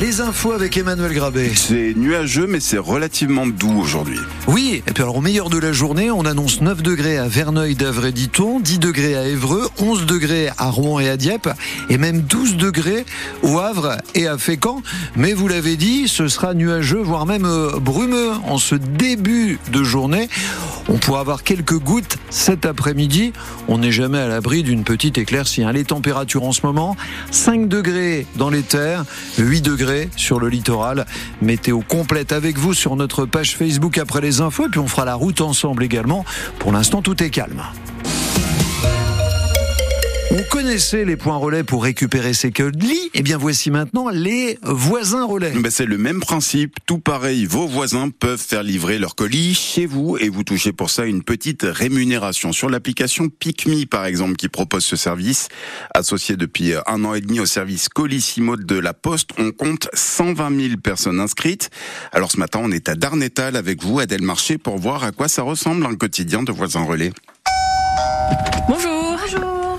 Les infos avec Emmanuel Grabé. C'est nuageux, mais c'est relativement doux aujourd'hui. Oui, et puis alors au meilleur de la journée, on annonce 9 degrés à Verneuil, d'Avre et d'Iton, 10 degrés à Évreux, 11 degrés à Rouen et à Dieppe, et même 12 degrés au Havre et à Fécamp. Mais vous l'avez dit, ce sera nuageux, voire même euh, brumeux en ce début de journée. On pourra avoir quelques gouttes cet après-midi. On n'est jamais à l'abri d'une petite éclaircie. Hein. Les températures en ce moment, 5 degrés dans les terres, 8 degrés sur le littoral. Météo complète avec vous sur notre page Facebook après les infos. Et puis on fera la route ensemble également. Pour l'instant, tout est calme. On connaissait les points relais pour récupérer ses colis. Et eh bien, voici maintenant les voisins relais. Ben, c'est le même principe. Tout pareil, vos voisins peuvent faire livrer leurs colis chez vous et vous touchez pour ça une petite rémunération. Sur l'application PicMe, par exemple, qui propose ce service, associé depuis un an et demi au service Colissimo de la Poste, on compte 120 000 personnes inscrites. Alors ce matin, on est à Darnétal avec vous, Adèle Marché, pour voir à quoi ça ressemble un quotidien de voisins relais. Bonjour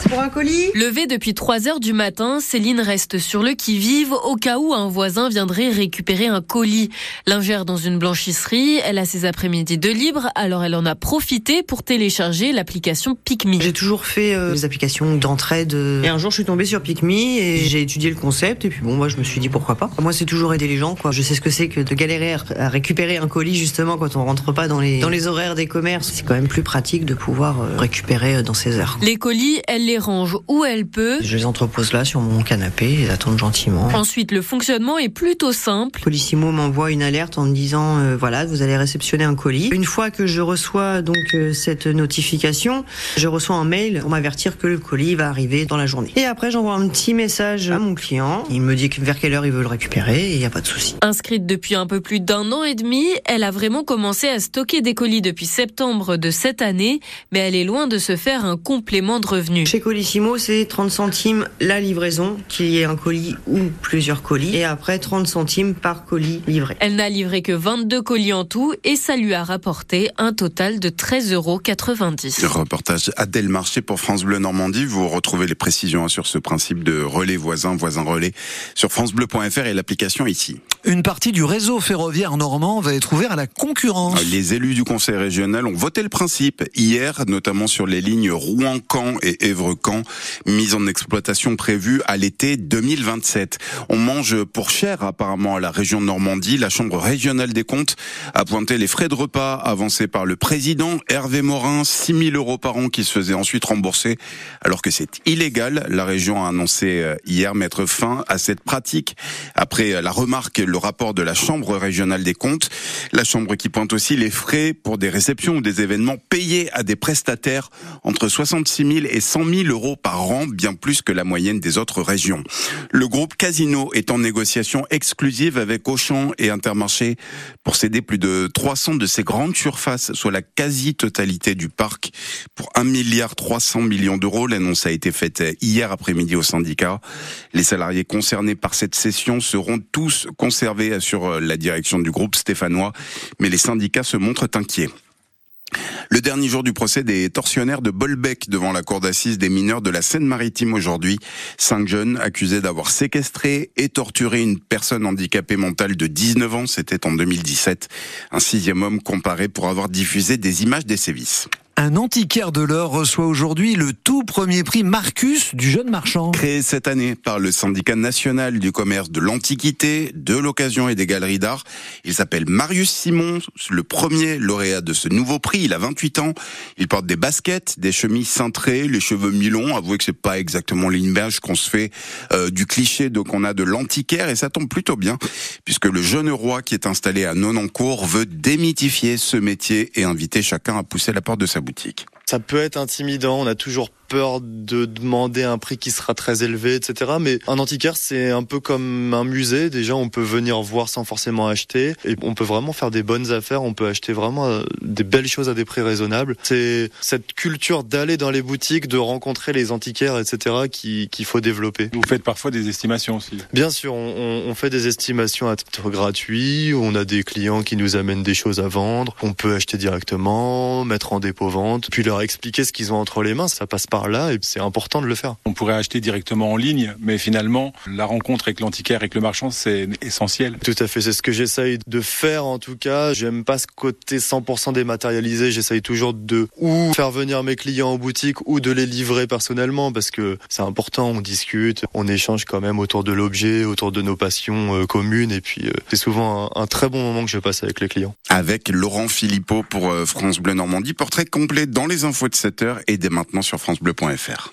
pour un colis Levée depuis 3 heures du matin, Céline reste sur le qui-vive au cas où un voisin viendrait récupérer un colis. L'ingère dans une blanchisserie, elle a ses après-midi de libre, alors elle en a profité pour télécharger l'application PicMe. J'ai toujours fait euh, des applications d'entraide. Et un jour, je suis tombée sur PicMe et j'ai étudié le concept. Et puis bon, moi, je me suis dit pourquoi pas. Moi, c'est toujours aider les gens. Quoi. Je sais ce que c'est que de galérer à récupérer un colis justement quand on rentre pas dans les dans les horaires des commerces. C'est quand même plus pratique de pouvoir euh, récupérer euh, dans ces heures. Les colis, elle les range où elle peut. Je les entrepose là sur mon canapé et attendent gentiment. Ensuite, le fonctionnement est plutôt simple. Polissimo m'envoie une alerte en me disant euh, voilà, vous allez réceptionner un colis. Une fois que je reçois donc euh, cette notification, je reçois un mail pour m'avertir que le colis va arriver dans la journée. Et après, j'envoie un petit message à mon client. Il me dit vers quelle heure il veut le récupérer et il n'y a pas de souci. Inscrite depuis un peu plus d'un an et demi, elle a vraiment commencé à stocker des colis depuis septembre de cette année, mais elle est loin de se faire un complément de revenu. Chez Colissimo, c'est 30 centimes la livraison, qu'il y ait un colis ou plusieurs colis, et après 30 centimes par colis livré. Elle n'a livré que 22 colis en tout, et ça lui a rapporté un total de 13,90 euros. Reportage Adèle Marché pour France Bleu Normandie. Vous retrouvez les précisions sur ce principe de relais voisin, voisin relais sur francebleu.fr et l'application ici. Une partie du réseau ferroviaire normand va être ouvert à la concurrence. Les élus du conseil régional ont voté le principe hier, notamment sur les lignes Rouen-Caen et Évre-Caen mise en exploitation prévue à l'été 2027. On mange pour cher apparemment à la région de Normandie. La Chambre régionale des comptes a pointé les frais de repas avancés par le président Hervé Morin, 6 000 euros par an qui se faisaient ensuite rembourser alors que c'est illégal. La région a annoncé euh, hier mettre fin à cette pratique après la remarque, le rapport de la Chambre régionale des comptes. La Chambre qui pointe aussi les frais pour des réceptions ou des événements payés à des prestataires entre 66 000 et 100 000 euros par rend bien plus que la moyenne des autres régions. Le groupe Casino est en négociation exclusive avec Auchan et Intermarché pour céder plus de 300 de ces grandes surfaces, soit la quasi-totalité du parc, pour 1 milliard 300 millions d'euros. L'annonce a été faite hier après-midi au syndicat. Les salariés concernés par cette cession seront tous conservés, sur la direction du groupe stéphanois, mais les syndicats se montrent inquiets. Le dernier jour du procès des tortionnaires de Bolbec devant la cour d'assises des mineurs de la Seine-Maritime aujourd'hui. Cinq jeunes accusés d'avoir séquestré et torturé une personne handicapée mentale de 19 ans, c'était en 2017. Un sixième homme comparé pour avoir diffusé des images des sévices. Un antiquaire de l'or reçoit aujourd'hui le tout premier prix Marcus du jeune marchand. Créé cette année par le syndicat national du commerce de l'antiquité, de l'occasion et des galeries d'art. Il s'appelle Marius Simon, le premier lauréat de ce nouveau prix. Il a 28 ans. Il porte des baskets, des chemises cintrées, les cheveux mi-longs. Avouez que c'est pas exactement l'image qu'on se fait euh, du cliché de qu'on a de l'antiquaire et ça tombe plutôt bien puisque le jeune roi qui est installé à Nonancourt veut démythifier ce métier et inviter chacun à pousser la porte de sa Ça peut être intimidant, on a toujours peur de demander un prix qui sera très élevé, etc. Mais un antiquaire, c'est un peu comme un musée. Déjà, on peut venir voir sans forcément acheter. Et on peut vraiment faire des bonnes affaires. On peut acheter vraiment euh, des belles choses à des prix raisonnables. C'est cette culture d'aller dans les boutiques, de rencontrer les antiquaires, etc. qu'il faut développer. Vous faites parfois des estimations aussi Bien sûr, on, on fait des estimations à titre gratuit. On a des clients qui nous amènent des choses à vendre. On peut acheter directement, mettre en dépôt-vente, puis leur expliquer ce qu'ils ont entre les mains. Ça passe par par là et c'est important de le faire. On pourrait acheter directement en ligne, mais finalement, la rencontre avec l'antiquaire, avec le marchand, c'est essentiel. Tout à fait, c'est ce que j'essaye de faire en tout cas. J'aime pas ce côté 100% dématérialisé. J'essaye toujours de ou faire venir mes clients en boutique ou de les livrer personnellement parce que c'est important. On discute, on échange quand même autour de l'objet, autour de nos passions euh, communes et puis euh, c'est souvent un, un, très bon moment que je passe avec les clients. Avec Laurent Philippot pour euh, France Bleu Normandie, portrait complet dans les infos de 7 heures et dès maintenant sur francebleu.fr.